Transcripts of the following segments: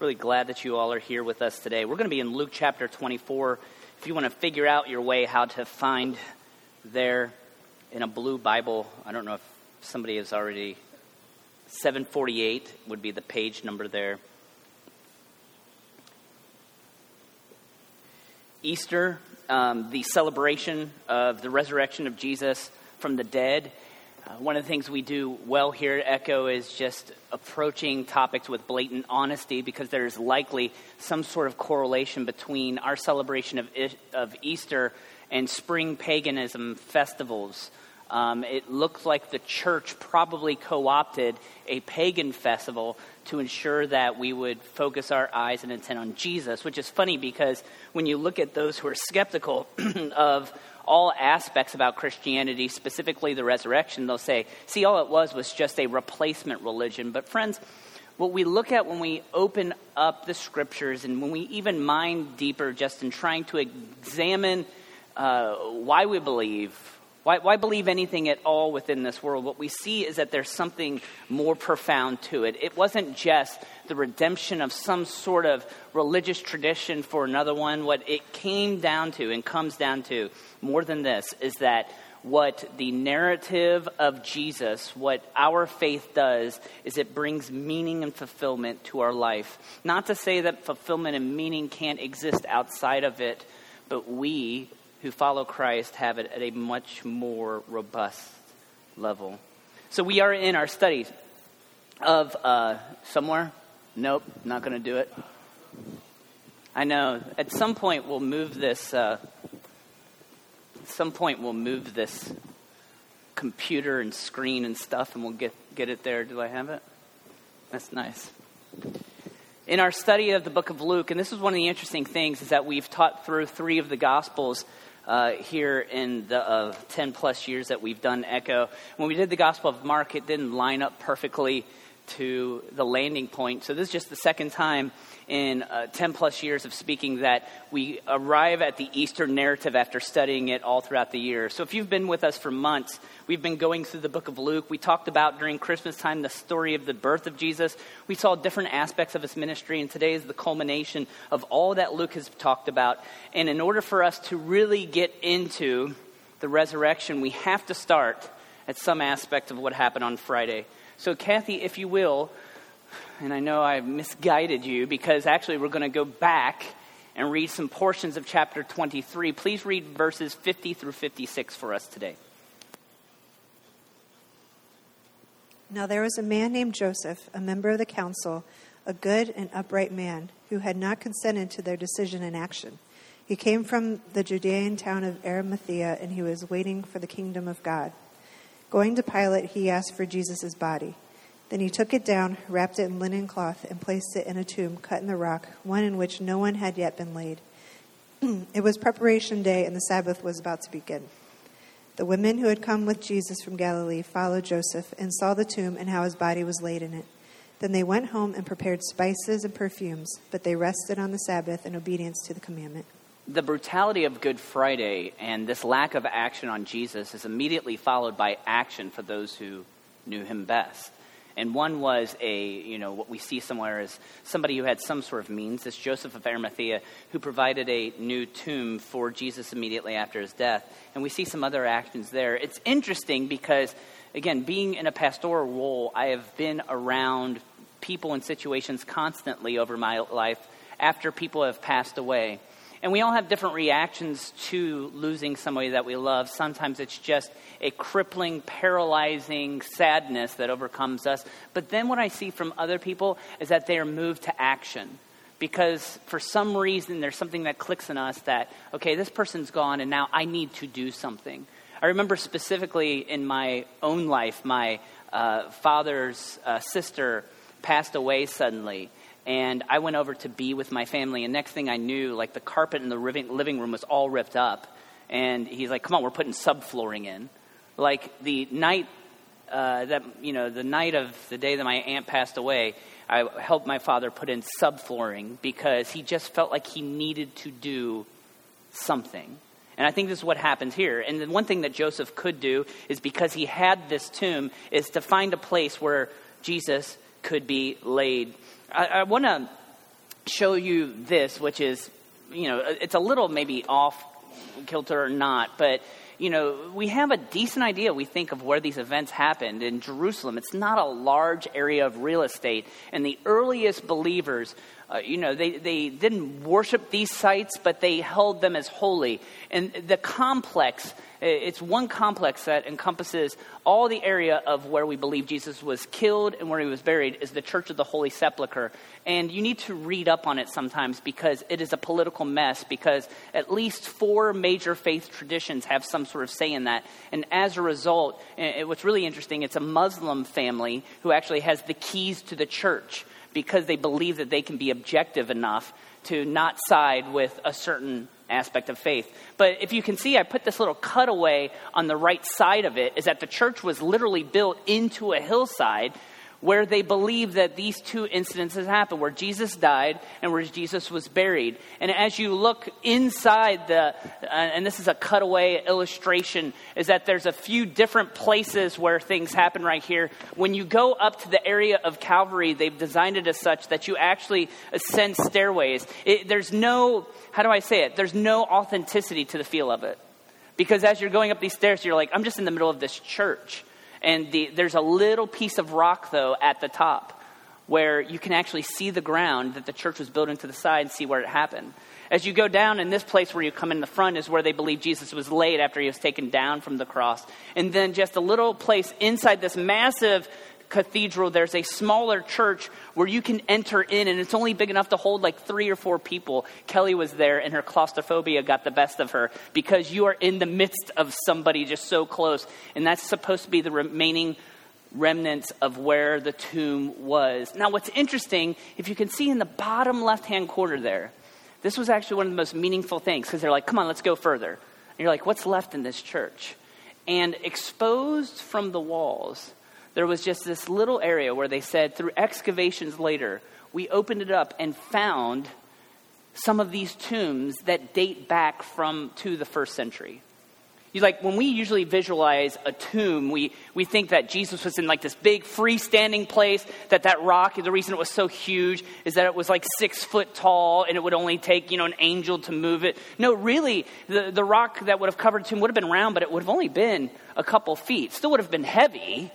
Really glad that you all are here with us today. We're going to be in Luke chapter 24. If you want to figure out your way how to find there in a blue Bible, I don't know if somebody has already. 748 would be the page number there. Easter, um, the celebration of the resurrection of Jesus from the dead. Uh, one of the things we do well here at Echo is just approaching topics with blatant honesty because there's likely some sort of correlation between our celebration of, of Easter and spring paganism festivals. Um, it looks like the church probably co opted a pagan festival to ensure that we would focus our eyes and intent on Jesus, which is funny because when you look at those who are skeptical of all aspects about Christianity, specifically the resurrection, they'll say, see, all it was was just a replacement religion. But, friends, what we look at when we open up the scriptures and when we even mine deeper just in trying to examine uh, why we believe, why, why, believe anything at all within this world? What we see is that there's something more profound to it. It wasn't just the redemption of some sort of religious tradition for another one. What it came down to and comes down to more than this is that what the narrative of Jesus, what our faith does, is it brings meaning and fulfillment to our life. Not to say that fulfillment and meaning can't exist outside of it, but we who follow Christ have it at a much more robust level. So we are in our studies of uh, somewhere. Nope, not going to do it. I know. At some point, we'll move this. Uh, at some point, we'll move this computer and screen and stuff, and we'll get get it there. Do I have it? That's nice. In our study of the book of Luke, and this is one of the interesting things, is that we've taught through three of the Gospels uh, here in the uh, 10 plus years that we've done Echo. When we did the Gospel of Mark, it didn't line up perfectly to the landing point. So this is just the second time in uh, 10 plus years of speaking that we arrive at the Easter narrative after studying it all throughout the year. So if you've been with us for months, we've been going through the book of Luke. We talked about during Christmas time the story of the birth of Jesus. We saw different aspects of his ministry, and today is the culmination of all that Luke has talked about. And in order for us to really get into the resurrection, we have to start at some aspect of what happened on Friday. So, Kathy, if you will, and I know I've misguided you because actually we're going to go back and read some portions of chapter 23. Please read verses 50 through 56 for us today. Now there was a man named Joseph, a member of the council, a good and upright man, who had not consented to their decision and action. He came from the Judean town of Arimathea, and he was waiting for the kingdom of God. Going to Pilate, he asked for Jesus' body. Then he took it down, wrapped it in linen cloth, and placed it in a tomb cut in the rock, one in which no one had yet been laid. it was preparation day, and the Sabbath was about to begin. The women who had come with Jesus from Galilee followed Joseph and saw the tomb and how his body was laid in it. Then they went home and prepared spices and perfumes, but they rested on the Sabbath in obedience to the commandment. The brutality of Good Friday and this lack of action on Jesus is immediately followed by action for those who knew him best. And one was a, you know, what we see somewhere is somebody who had some sort of means, this Joseph of Arimathea, who provided a new tomb for Jesus immediately after his death. And we see some other actions there. It's interesting because, again, being in a pastoral role, I have been around people and situations constantly over my life after people have passed away. And we all have different reactions to losing somebody that we love. Sometimes it's just a crippling, paralyzing sadness that overcomes us. But then what I see from other people is that they are moved to action. Because for some reason, there's something that clicks in us that, okay, this person's gone and now I need to do something. I remember specifically in my own life, my uh, father's uh, sister passed away suddenly and I went over to be with my family. And next thing I knew, like the carpet in the living room was all ripped up. And he's like, "Come on, we're putting subflooring in." Like the night uh, that you know, the night of the day that my aunt passed away, I helped my father put in subflooring because he just felt like he needed to do something. And I think this is what happens here. And the one thing that Joseph could do is because he had this tomb, is to find a place where Jesus could be laid I, I want to show you this, which is, you know, uh, it's a little maybe off kilter or not, but you know, we have a decent idea, we think, of where these events happened. In Jerusalem, it's not a large area of real estate. And the earliest believers, uh, you know, they, they didn't worship these sites, but they held them as holy. And the complex, it's one complex that encompasses all the area of where we believe Jesus was killed and where he was buried, is the Church of the Holy Sepulchre. And you need to read up on it sometimes because it is a political mess, because at least four major faith traditions have some sort of say in that. And as a result, it, what's really interesting, it's a Muslim family who actually has the keys to the church because they believe that they can be objective enough to not side with a certain aspect of faith. But if you can see, I put this little cutaway on the right side of it, is that the church was literally built into a hillside where they believe that these two incidences happened, where Jesus died and where Jesus was buried. And as you look inside the, uh, and this is a cutaway illustration, is that there's a few different places where things happen right here. When you go up to the area of Calvary, they've designed it as such that you actually ascend stairways. It, there's no, how do I say it? There's no authenticity to the feel of it. Because as you're going up these stairs, you're like, I'm just in the middle of this church. And the, there's a little piece of rock, though, at the top where you can actually see the ground that the church was built into the side and see where it happened. As you go down in this place where you come in the front is where they believe Jesus was laid after he was taken down from the cross. And then just a little place inside this massive cathedral, there's a smaller church where you can enter in, and it's only big enough to hold like three or four people. Kelly was there, and her claustrophobia got the best of her because you are in the midst of somebody just so close. And that's supposed to be the remaining remnants of where the tomb was. Now, what's interesting, if you can see in the bottom left hand corner there, this was actually one of the most meaningful things because they're like, come on, let's go further. And you're like, what's left in this church? And exposed from the walls there was just this little area where they said, through excavations later, we opened it up and found some of these tombs that date back from to the first century. You like when we usually visualize a tomb, we, we think that Jesus was in like this big freestanding place. That that rock, the reason it was so huge is that it was like six foot tall, and it would only take you know an angel to move it. No, really, the the rock that would have covered the tomb would have been round, but it would have only been a couple feet. Still would have been heavy,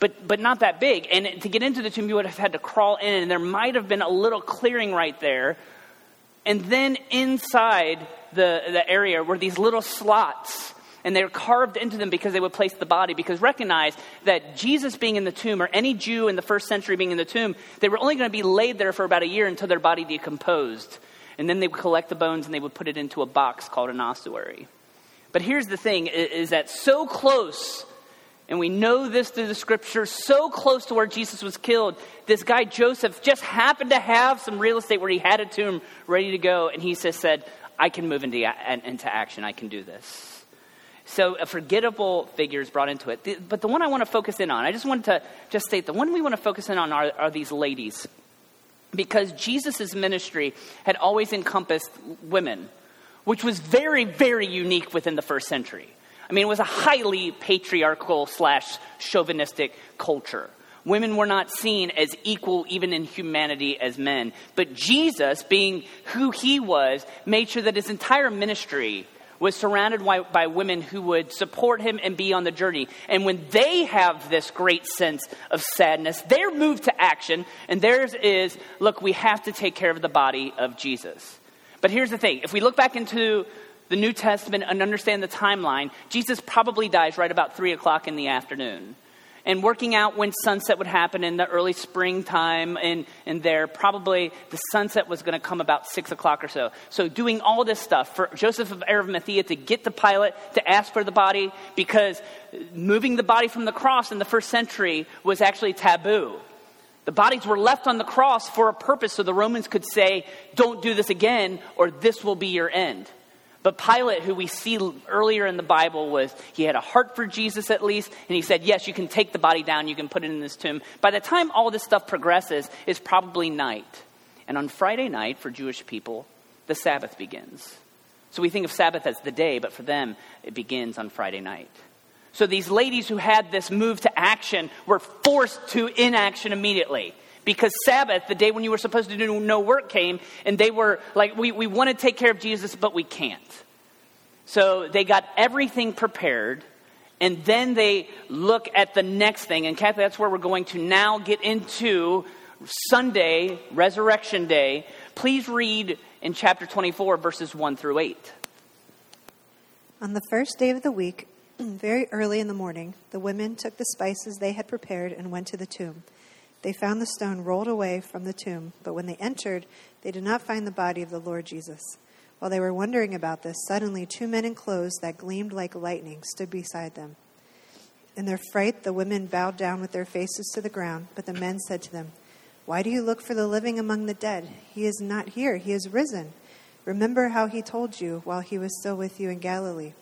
but, but not that big. And to get into the tomb, you would have had to crawl in, and there might have been a little clearing right there. And then inside the, the area were these little slots, and they were carved into them because they would place the body. Because recognize that Jesus being in the tomb, or any Jew in the first century being in the tomb, they were only going to be laid there for about a year until their body decomposed. And then they would collect the bones and they would put it into a box called an ossuary. But here's the thing is that so close and we know this through the scripture, so close to where Jesus was killed. This guy Joseph just happened to have some real estate where he had a tomb ready to go, and he just said, I can move into, into action, I can do this. So a forgettable figure is brought into it. But the one I want to focus in on, I just wanted to just state the one we want to focus in on are, are these ladies. Because Jesus' ministry had always encompassed women, which was very, very unique within the first century. I mean, it was a highly patriarchal slash chauvinistic culture. Women were not seen as equal even in humanity as men. But Jesus, being who he was, made sure that his entire ministry was surrounded by, by, women who would support him and be on the journey. And when they have this great sense of sadness, they're moved to action, and theirs is look, we have to take care of the body of Jesus. But here's the thing if we look back into the New Testament and understand the timeline, Jesus probably dies right about 3 o'clock in the afternoon. And working out when sunset would happen in the early springtime and, and there, probably the sunset was going to come about 6 o'clock or so. So, doing all this stuff for Joseph of Arimathea to get the Pilate to ask for the body, because moving the body from the cross in the first century was actually taboo. The bodies were left on the cross for a purpose so the Romans could say, Don't do this again, or this will be your end. But Pilate, who we see earlier in the Bible, was he had a heart for Jesus at least, and he said, Yes, you can take the body down, you can put it in this tomb. By the time all this stuff progresses, it's probably night. And on Friday night, for Jewish people, the Sabbath begins. So we think of Sabbath as the day, but for them, it begins on Friday night. So these ladies who had this move to action were forced to inaction immediately because Sabbath, the day when you were supposed to do no work, came, and they were like, we, we want to take care of Jesus, but we can't. So they got everything prepared, and then they look at the next thing. And Kathy, that's where we're going to now get into Sunday, Resurrection Day. Please read in chapter 24, verses 1 through 8. On the first day of the week, very early in the morning, the women took the spices they had prepared and went to the tomb. They found the stone rolled away from the tomb, but when they entered, they did not find the body of the Lord Jesus. While they were wondering about this, suddenly two men in clothes that gleamed like lightning stood beside them. In their fright, the women bowed down with their faces to the ground, but the men said to them, Why do you look for the living among the dead? He is not here, he is risen. Remember how he told you while he was still with you in Galilee.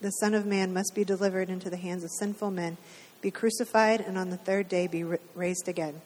The Son of Man must be delivered into the hands of sinful men be crucified, and on the third day be raised again.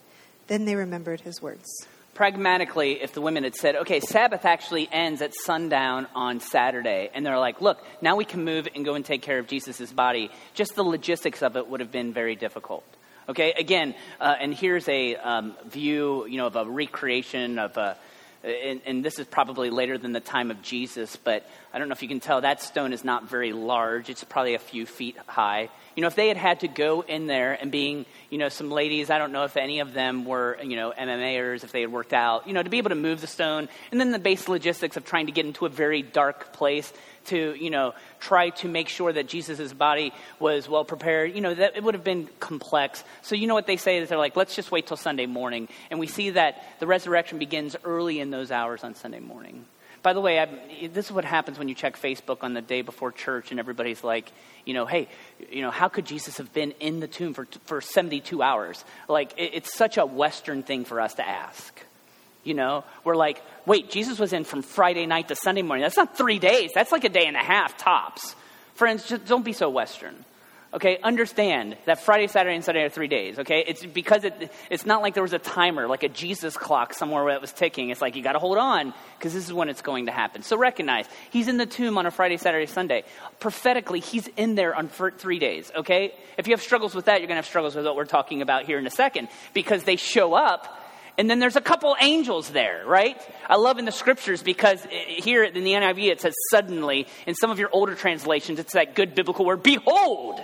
Then they remembered his words. Pragmatically, if the women had said, okay, Sabbath actually ends at sundown on Saturday, and they're like, look, now we can move and go and take care of Jesus' body, just the logistics of it would have been very difficult. Okay, again, uh, and here's a um, view, you know, of a recreation of a and, and, this is probably later than the time of Jesus, but I don't know if you can tell, that stone is not very large. It's probably a few feet high. You know, if they had had to go in there and being, you know, some ladies, I don't know if any of them were, you know, MMAers, if they had worked out, you know, to be able to move the stone, and then the base logistics of trying to get into a very dark place to, you know, try to make sure that Jesus' body was well prepared, you know, that it would have been complex. So you know what they say is they're like, let's just wait till Sunday morning. And we see that the resurrection begins early in those hours on Sunday morning. By the way, I, this is what happens when you check Facebook on the day before church and everybody's like, you know, hey, you know, how could Jesus have been in the tomb for, for 72 hours? Like, it, it's such a Western thing for us to ask. You know, we're like, wait, Jesus was in from Friday night to Sunday morning. That's not three days. That's like a day and a half tops. Friends, just don't be so Western. Okay, understand that Friday, Saturday, and Sunday are three days. Okay, it's because it, it's not like there was a timer, like a Jesus clock somewhere that was ticking. It's like you got to hold on because this is when it's going to happen. So recognize he's in the tomb on a Friday, Saturday, Sunday. Prophetically, he's in there on three days. Okay, if you have struggles with that, you're going to have struggles with what we're talking about here in a second because they show up and then there's a couple angels there, right? I love in the scriptures because here in the NIV it says suddenly. In some of your older translations, it's that good biblical word, behold.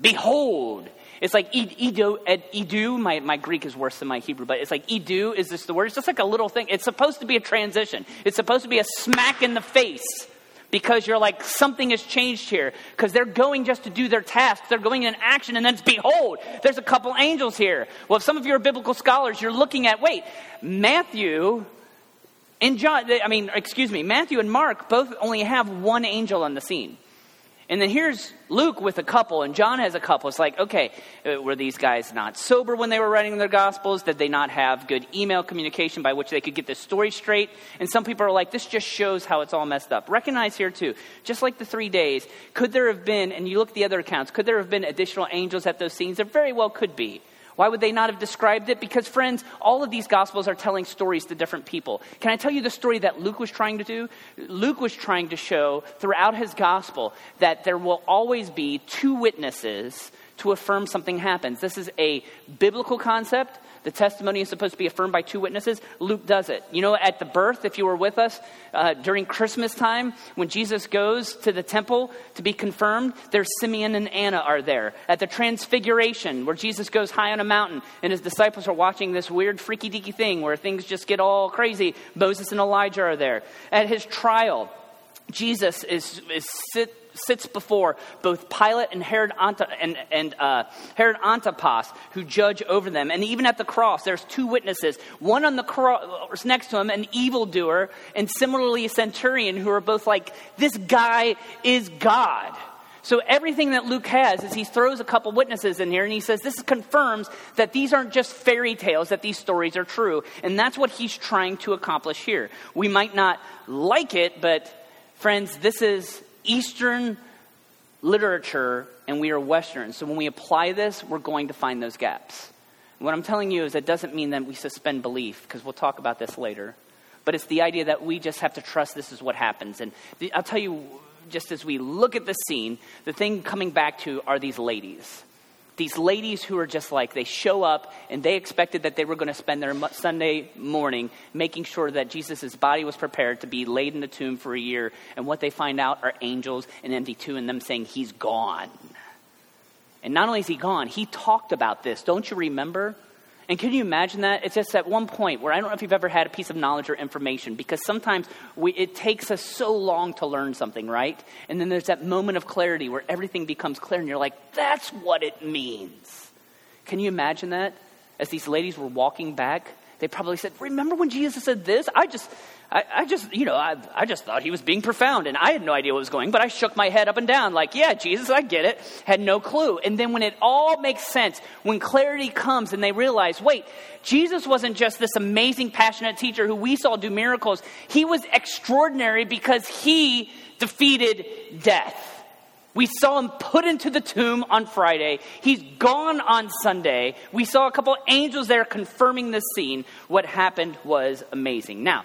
Behold. It's like idu, idu my, my Greek is worse than my Hebrew, but it's like idu is this the word? It's just like a little thing. It's supposed to be a transition. It's supposed to be a smack in the face because you're like, something has changed here. Because they're going just to do their task. They're going in action, and then it's, behold, there's a couple angels here. Well, if some of you are biblical scholars, you're looking at, wait, Matthew and John, I mean, excuse me, Matthew and Mark both only have one angel on the scene. And then here's Luke with a couple, and John has a couple. It's like, okay, uh, were these guys not sober when they were writing their gospels? Did they not have good email communication by which they could get the story straight? And some people are like, this just shows how it's all messed up. Recognize here too, just like the three days, could there have been, and you look at the other accounts, could there have been additional angels at those scenes? There very well could be. Why would they not have described it? Because, friends, all of these gospels are telling stories to different people. Can I tell you the story that Luke was trying to do? Luke was trying to show throughout his gospel that there will always be two witnesses to affirm something happens. This is a biblical concept the testimony is supposed to be affirmed by two witnesses. Luke does it. You know, at the birth, if you were with us uh, during Christmas time, when Jesus goes to the temple to be confirmed, there's Simeon and Anna are there. At the transfiguration, where Jesus goes high on a mountain and his disciples are watching this weird, freaky deaky thing where things just get all crazy, Moses and Elijah are there. At his trial, Jesus is, is sit, sits before both Pilate and Herod, and, and uh, Herod Antipas, who judge over them. And even at the cross, there's two witnesses. One on the cross next to him, an evildoer, and similarly a centurion, who are both like, this guy is God. So everything that Luke has is he throws a couple witnesses in here and he says this confirms that these aren't just fairy tales, that these stories are true. And that's what he's trying to accomplish here. We might not like it, but friends, this is Eastern literature and we are Western. So when we apply this, we're going to find those gaps. what I'm telling you is that doesn't mean that we suspend belief, because we'll talk about this later. But it's the idea that we just have to trust this is what happens. And I'll tell you, just as we look at the scene, the thing coming back to are these ladies. These ladies who are just like, they show up and they expected that they were going to spend their Sunday morning making sure that Jesus' body was prepared to be laid in the tomb for a year. And what they find out are angels and empty tomb and them saying, He's gone. And not only is he gone, he talked about this. Don't you remember? And can you imagine that? It's just at one point where I don't know if you've ever had a piece of knowledge or information because sometimes we, it takes us so long to learn something, right? And then there's that moment of clarity where everything becomes clear and you're like, that's what it means. Can you imagine that? As these ladies were walking back, they probably said, Remember when Jesus said this? I just, I, I, just, you know, I, I just thought he was being profound, and I had no idea what was going, but I shook my head up and down, like, yeah, Jesus, I get it. Had no clue. And then when it all makes sense, when clarity comes and they realize, wait, Jesus wasn't just this amazing, passionate teacher who we saw do miracles. He was extraordinary because he defeated death. We saw him put into the tomb on Friday. He's gone on Sunday. We saw a couple angels there confirming the scene. What happened was amazing. Now,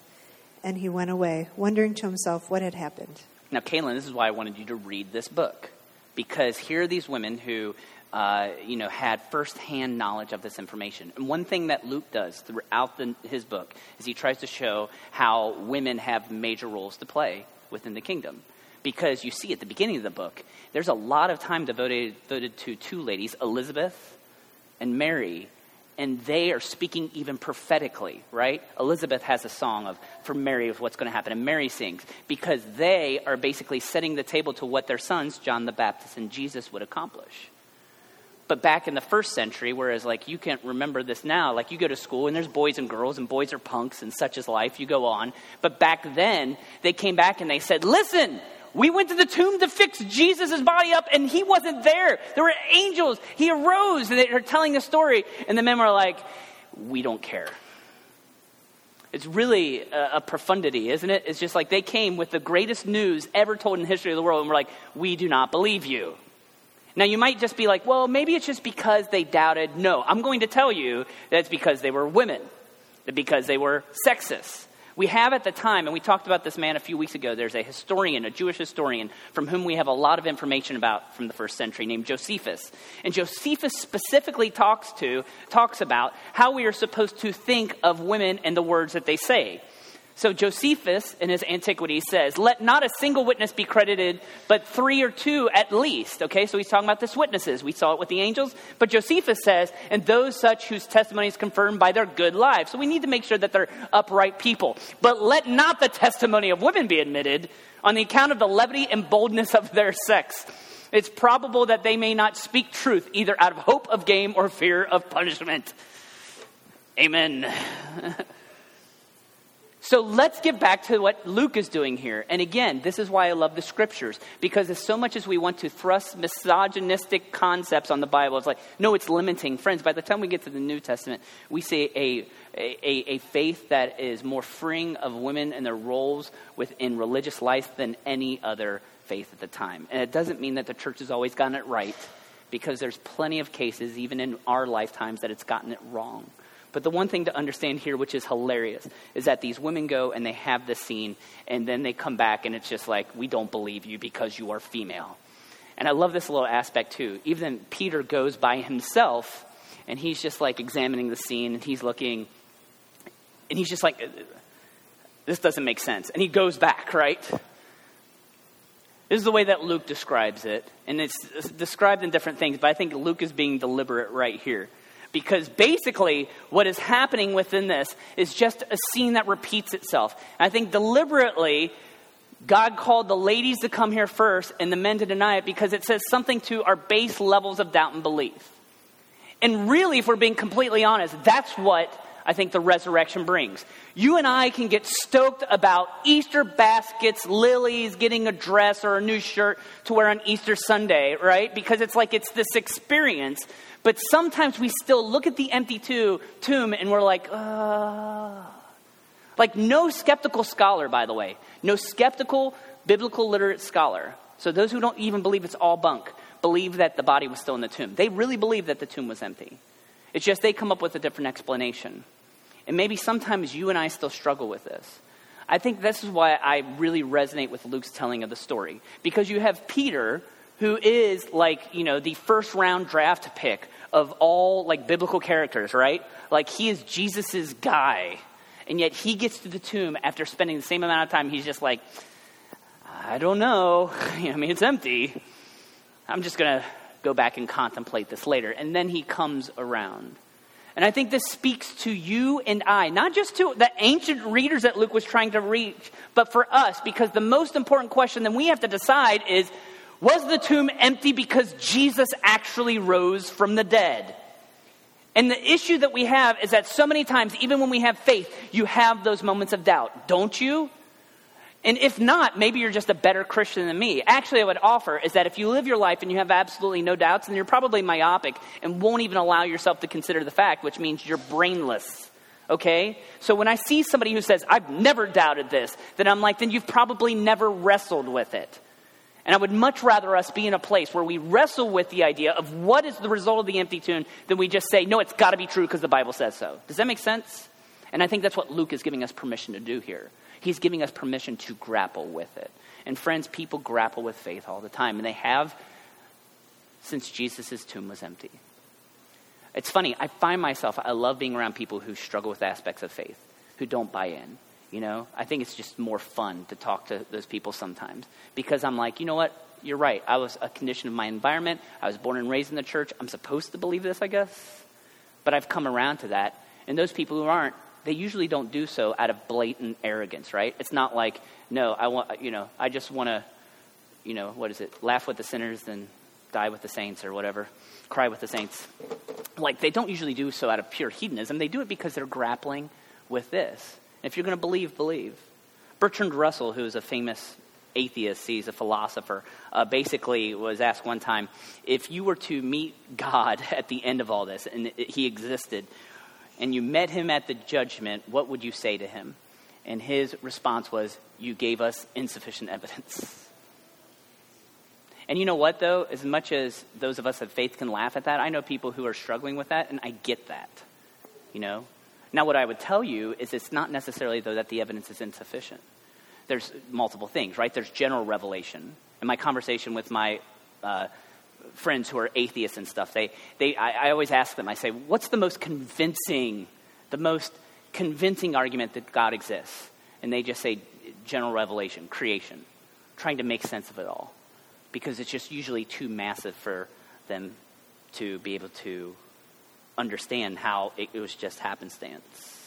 and he went away, wondering to himself what had happened. Now, Kaylin, this is why I wanted you to read this book, because here are these women who, uh, you know, had firsthand knowledge of this information. And one thing that Luke does throughout the, his book is he tries to show how women have major roles to play within the kingdom. Because you see at the beginning of the book, there's a lot of time devoted, devoted to two ladies, Elizabeth and Mary, and they are speaking even prophetically, right? Elizabeth has a song of for Mary of what's going to happen, and Mary sings because they are basically setting the table to what their sons, John the Baptist and Jesus, would accomplish. But back in the first century, whereas like you can't remember this now, like you go to school and there's boys and girls and boys are punks and such is life, you go on. But back then, they came back and they said, listen, we went to the tomb to fix Jesus' body up, and he wasn't there. There were angels. He arose, and they're telling the story. And the men were like, We don't care. It's really a, a, profundity, isn't it? It's just like they came with the greatest news ever told in the history of the world, and we're like, We do not believe you. Now, you might just be like, Well, maybe it's just because they doubted. No, I'm going to tell you that it's because they were women, because they were sexist we have at the time, and we talked about this man a few weeks ago, there's a historian, a Jewish historian, from whom we have a lot of information about from the first century named Josephus. And Josephus specifically talks to, talks about how we are supposed to think of women and the words that they say. So Josephus in his Antiquities says, Let not a single witness be credited, but three or two at least. Okay, so he's talking about this witnesses. We saw it with the angels. But Josephus says, And those such whose testimony is confirmed by their good lives. So we need to make sure that they're upright people. But let not the testimony of women be admitted on the account of the levity and boldness of their sex. It's probable that they may not speak truth, either out of hope of gain or fear of punishment. Amen. So let's get back to what Luke is doing here. And again, this is why I love the scriptures, because as so much as we want to thrust misogynistic concepts on the Bible, it's like, no, it's limiting. Friends, by the time we get to the New Testament, we see a, a, a faith that is more freeing of women and their roles within religious life than any other faith at the time. And it doesn't mean that the church has always gotten it right, because there's plenty of cases, even in our lifetimes, that it's gotten it wrong. But the one thing to understand here, which is hilarious, is that these women go and they have the scene, and then they come back, and it's just like, we don't believe you because you are female. And I love this little aspect too. Even Peter goes by himself, and he's just like examining the scene, and he's looking, and he's just like, uh, this doesn't make sense. And he goes back, right? This is the way that Luke describes it. And it's described in different things, but I think Luke is being deliberate right here because basically what is happening within this is just a scene that repeats itself. And I think deliberately, God called the ladies to come here first and the men to deny it because it says something to our base levels of doubt and belief. And really, if we're being completely honest, that's what I think the resurrection brings. You and I can get stoked about Easter baskets, lilies, getting a dress or a new shirt to wear on Easter Sunday, right? Because it's like it's this experience. But sometimes we still look at the empty tomb and we're like, uh. Like, no skeptical scholar, by the way, no skeptical biblical literate scholar. So, those who don't even believe it's all bunk believe that the body was still in the tomb. They really believe that the tomb was empty. It's just they come up with a different explanation. And maybe sometimes you and I still struggle with this. I think this is why I really resonate with Luke's telling of the story. Because you have Peter, who is like, you know, the first round draft pick of all like biblical characters, right? Like he is Jesus's guy. And yet he gets to the tomb after spending the same amount of time. He's just like, I don't know. I mean, it's empty. I'm just going to go back and contemplate this later. And then he comes around. And I think this speaks to you and I, not just to the ancient readers that Luke was trying to reach, but for us, because the most important question that we have to decide is was the tomb empty because Jesus actually rose from the dead? And the issue that we have is that so many times, even when we have faith, you have those moments of doubt, don't you? And if not, maybe you're just a better Christian than me. Actually, I would offer is that if you live your life and you have absolutely no doubts, then you're probably myopic and won't even allow yourself to consider the fact, which means you're brainless. Okay? So when I see somebody who says, I've never doubted this, then I'm like, then you've probably never wrestled with it. And I would much rather us be in a place where we wrestle with the idea of what is the result of the empty tomb than we just say, no, it's got to be true because the Bible says so. Does that make sense? And I think that's what Luke is giving us permission to do here. He's giving us permission to grapple with it. And friends, people grapple with faith all the time, and they have since Jesus' tomb was empty. It's funny, I find myself, I love being around people who struggle with aspects of faith, who don't buy in. You know, I think it's just more fun to talk to those people sometimes because I'm like, you know what? You're right. I was a condition of my environment. I was born and raised in the church. I'm supposed to believe this, I guess. But I've come around to that. And those people who aren't, they usually don't do so out of blatant arrogance, right? It's not like, no, I want, you know, I just want to, you know, what is it? Laugh with the sinners and die with the saints or whatever. Cry with the saints. Like, they don't usually do so out of pure hedonism. They do it because they're grappling with this. And if you're going to believe, believe. Bertrand Russell, who is a famous atheist, he's a philosopher, uh, basically was asked one time if you were to meet God at the end of all this, and he existed, and you met him at the judgment, what would you say to him? And his response was, You gave us insufficient evidence. And you know what, though? As much as those of us of faith can laugh at that, I know people who are struggling with that, and I get that. You know? Now, what I would tell you is it's not necessarily, though, that the evidence is insufficient. There's multiple things, right? There's general revelation. In my conversation with my uh, friends who are atheists and stuff, they, they, I, I always ask them, I say, what's the most convincing, the most convincing argument that God exists? And they just say general revelation, creation, trying to make sense of it all. Because it's just usually too massive for them to be able to understand how it, it was just happenstance.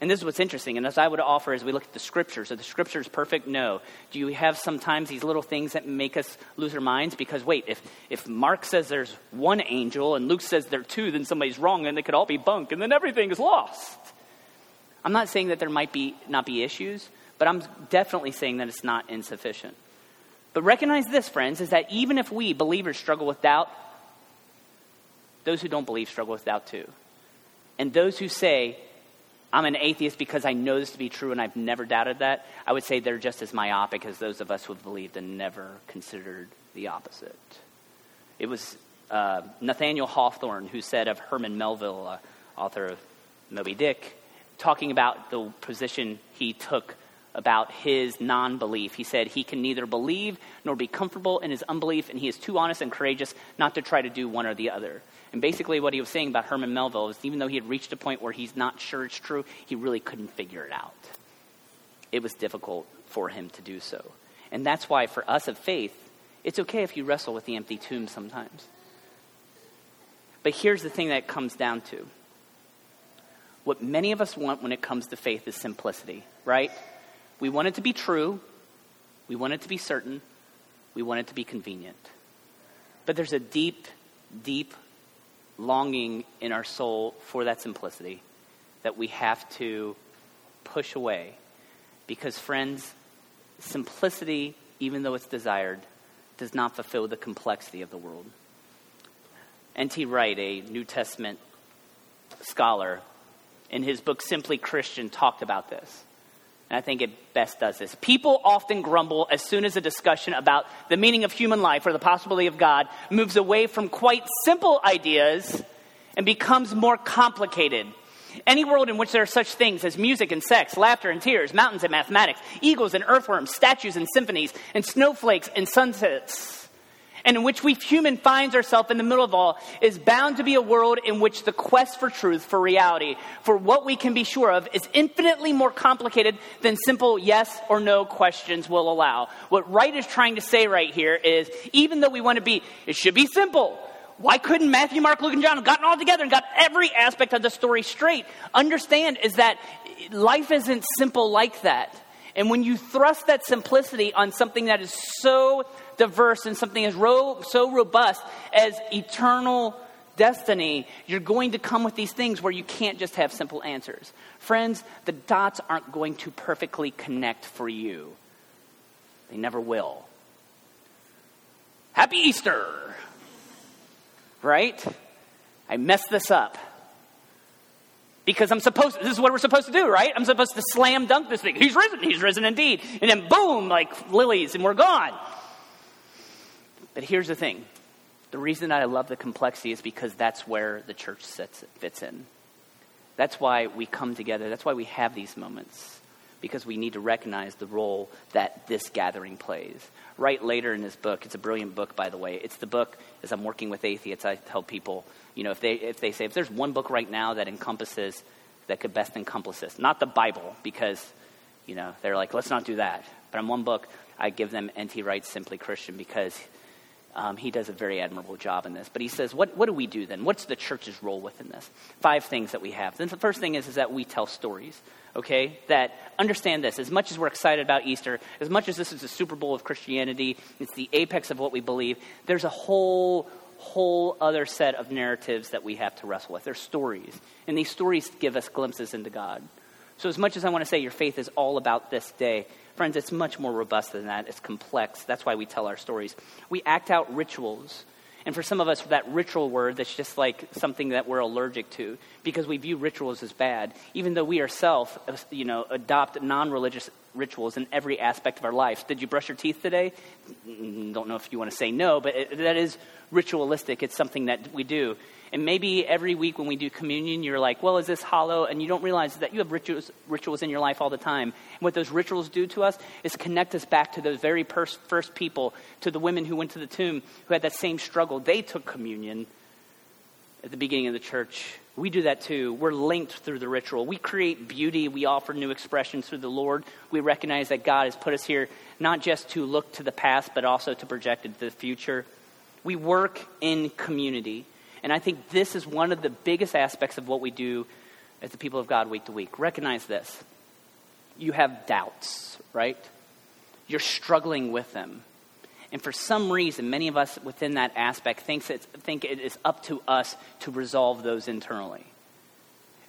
And this is what's interesting. And as I would offer as we look at the scriptures, are the scriptures perfect? No. Do you have sometimes these little things that make us lose our minds? Because wait, if, if Mark says there's one angel and Luke says there are two, then somebody's wrong and they could all be bunk and then everything is lost. I'm not saying that there might be not be issues, but I'm definitely saying that it's not insufficient. But recognize this, friends, is that even if we believers struggle with doubt, those who don't believe struggle with doubt too. And those who say, I'm an atheist because I know this to be true and I've never doubted that, I would say they're just as myopic as those of us who have believed and never considered the opposite. It was uh, Nathaniel Hawthorne who said of Herman Melville, uh, author of Moby Dick, talking about the position he took about his non belief. He said he can neither believe nor be comfortable in his unbelief, and he is too honest and courageous not to try to do one or the other. And basically, what he was saying about Herman Melville is even though he had reached a point where he's not sure it's true, he really couldn't figure it out. It was difficult for him to do so. And that's why, for us of faith, it's okay if you wrestle with the empty tomb sometimes. But here's the thing that comes down to what many of us want when it comes to faith is simplicity, right? We want it to be true, we want it to be certain, we want it to be convenient. But there's a deep, deep longing in our soul for that simplicity that we have to push away. Because, friends, simplicity, even though it's desired, does not fulfill the complexity of the world. N.T. Wright, a New Testament scholar, in his book Simply Christian, talked about this. And I think it best does this. People often grumble as soon as a discussion about the meaning of human life or the possibility of God moves away from quite simple ideas and becomes more complicated. Any world in which there are such things as music and sex, laughter and tears, mountains and mathematics, eagles and earthworms, statues and symphonies, and snowflakes and sunsets, and in which we human finds ourselves in the middle of all is bound to be a world in which the quest for truth, for reality, for what we can be sure of is infinitely more complicated than simple yes or no questions will allow. What Wright is trying to say right here is even though we want to be, it should be simple. Why couldn't Matthew, Mark, Luke, and John have gotten all together and got every aspect of the story straight? Understand is that life isn't simple like that. And when you thrust that simplicity on something that is so diverse and something as ro- so robust as eternal destiny, you're going to come with these things where you can't just have simple answers. Friends, the dots aren't going to perfectly connect for you, they never will. Happy Easter! Right? I messed this up because I'm supposed, this is what we're supposed to do, right? I'm supposed to slam dunk this thing. He's risen, he's risen indeed. And then boom, like lilies, and we're gone. But here's the thing the reason I love the complexity is because that's where the church sits, fits in. That's why we come together. That's why we have these moments, because we need to recognize the role that this gathering plays. Right later in this book, it's a brilliant book, by the way. It's the book, as I'm working with atheists, I tell people, you know, if they, if they say, if there's one book right now that encompasses, that could best encompass this, not the Bible, because, you know, they're like, let's not do that. But in one book, I give them N.T. Wright's Simply Christian because um, he does a very admirable job in this. But he says, what, what do we do then? What's the church's role within this? Five things that we have. Then the first thing is, is that we tell stories, okay? That understand this. As much as we're excited about Easter, as much as this is the Super Bowl of Christianity, it's the apex of what we believe, there's a whole whole other set of narratives that we have to wrestle with. They're stories. And these stories give us glimpses into God. So, as much as I want to say your faith is all about this day, friends, it's much more robust than that. It's complex. That's why we tell our stories. We act out rituals. And for some of us, that ritual word, that's just like something that we're allergic to because we view rituals as bad, even though we ourselves, you know, adopt non religious rituals in every aspect of our life. Did you brush your teeth today? Don't know if you want to say no, but it, that is ritualistic. It's something that we do. And maybe every week when we do communion, you're like, well, is this hollow? And you don't realize that you have rituals, rituals in your life all the time. And what those rituals do to us is connect us back to those very first, first people, to the women who went to the tomb who had that same struggle. They took communion at the beginning of the church. We do that too. We're linked through the ritual. We create beauty. We offer new expressions through the Lord. We recognize that God has put us here not just to look to the past, but also to project into the future. We work in community. And I think this is one of the biggest aspects of what we do as the people of God week to week. Recognize this. You have doubts, right? You're struggling with them. And for some reason, many of us within that aspect thinks it's, think it is up to us to resolve those internally,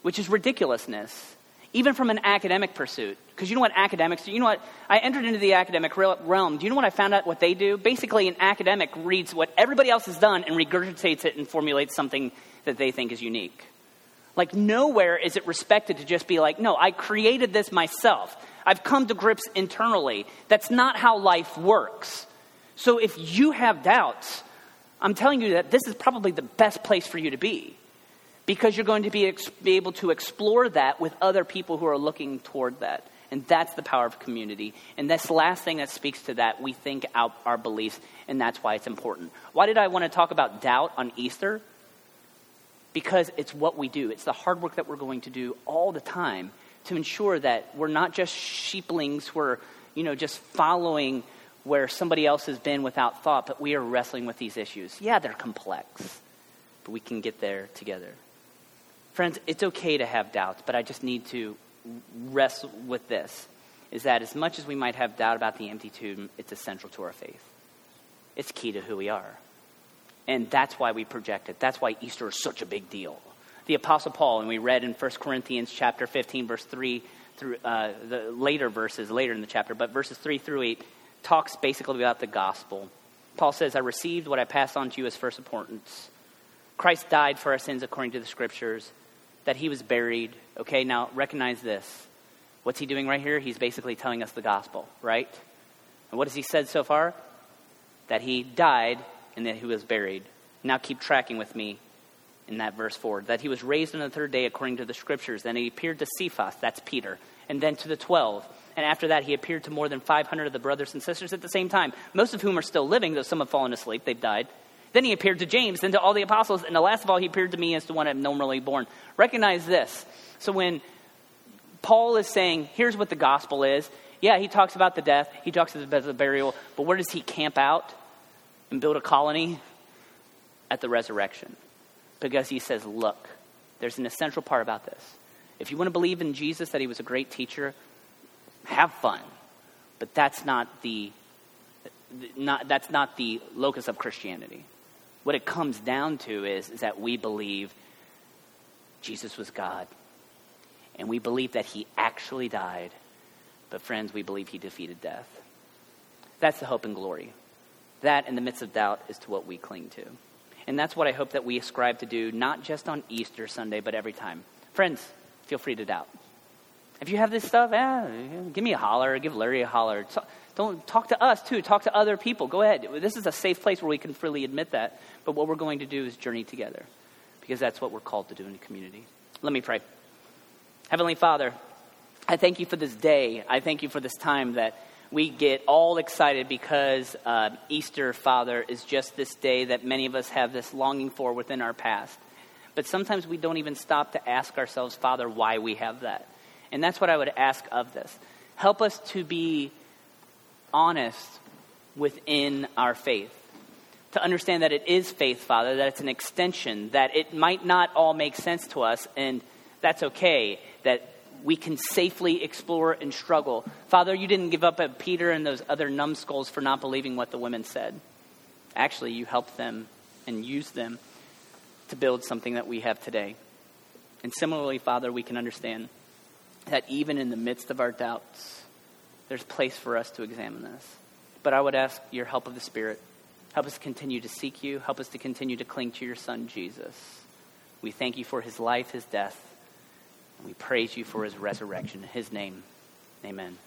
which is ridiculousness, even from an academic pursuit. Because you know what academics do? You know what? I entered into the academic realm. Do you know what I found out what they do? Basically, an academic reads what everybody else has done and regurgitates it and formulates something that they think is unique. Like, nowhere is it respected to just be like, no, I created this myself. I've come to grips internally. That's not how life works. So if you have doubts, I'm telling you that this is probably the best place for you to be because you're going to be, ex- be able to explore that with other people who are looking toward that. And that's the power of community. And this last thing that speaks to that, we think out our beliefs, and that's why it's important. Why did I want to talk about doubt on Easter? Because it's what we do, it's the hard work that we're going to do all the time to ensure that we're not just sheeplings who are, you know, just following where somebody else has been without thought, but we are wrestling with these issues. Yeah, they're complex, but we can get there together. Friends, it's okay to have doubts, but I just need to wrestle with this is that as much as we might have doubt about the empty tomb, it's essential to our faith. It's key to who we are. And that's why we project it. That's why Easter is such a big deal. The Apostle Paul, and we read in 1 Corinthians chapter 15, verse 3 through uh, the later verses, later in the chapter, but verses 3 through 8 talks basically about the gospel. Paul says, I received what I passed on to you as first importance. Christ died for our sins according to the scriptures, that he was buried. Okay, now recognize this. What's he doing right here? He's basically telling us the gospel, right? And what has he said so far? That he died and that he was buried. Now keep tracking with me in that verse 4. That he was raised on the third day according to the scriptures. Then he appeared to Cephas, that's Peter, and then to the twelve. And after that, he appeared to more than 500 of the brothers and sisters at the same time, most of whom are still living, though some have fallen asleep, they've died. Then he appeared to James, then to all the apostles, and the last of all, he appeared to me as to one abnormally born. Recognize this. So when Paul is saying, here's what the gospel is, yeah, he talks about the death, he talks about the burial, but where does he camp out and build a colony? At the resurrection. Because he says, look, there's an essential part about this. If you want to believe in Jesus, that he was a great teacher, have fun. But that's not the, not, that's not the locus of Christianity. What it comes down to is, is that we believe Jesus was God. And we believe that he actually died. But, friends, we believe he defeated death. That's the hope and glory. That, in the midst of doubt, is to what we cling to. And that's what I hope that we ascribe to do, not just on Easter Sunday, but every time. Friends, feel free to doubt. If you have this stuff, eh, give me a holler, give Larry a holler. Don't talk to us too. Talk to other people. Go ahead. This is a safe place where we can freely admit that. But what we're going to do is journey together, because that's what we're called to do in the community. Let me pray. Heavenly Father, I thank you for this day. I thank you for this time that we get all excited because uh, Easter, Father, is just this day that many of us have this longing for within our past. But sometimes we don't even stop to ask ourselves, Father, why we have that. And that's what I would ask of this. Help us to be honest within our faith. To understand that it is faith, Father, that it's an extension, that it might not all make sense to us, and that's okay. That we can safely explore and struggle. Father, you didn't give up at Peter and those other numbskulls for not believing what the women said. Actually, you helped them and used them to build something that we have today. And similarly, Father, we can understand that even in the midst of our doubts, there's place for us to examine this. But I would ask your help of the Spirit. Help us continue to seek you. Help us to continue to cling to your Son, Jesus. We thank you for his life, his death, and we praise you for his resurrection. In his name, amen.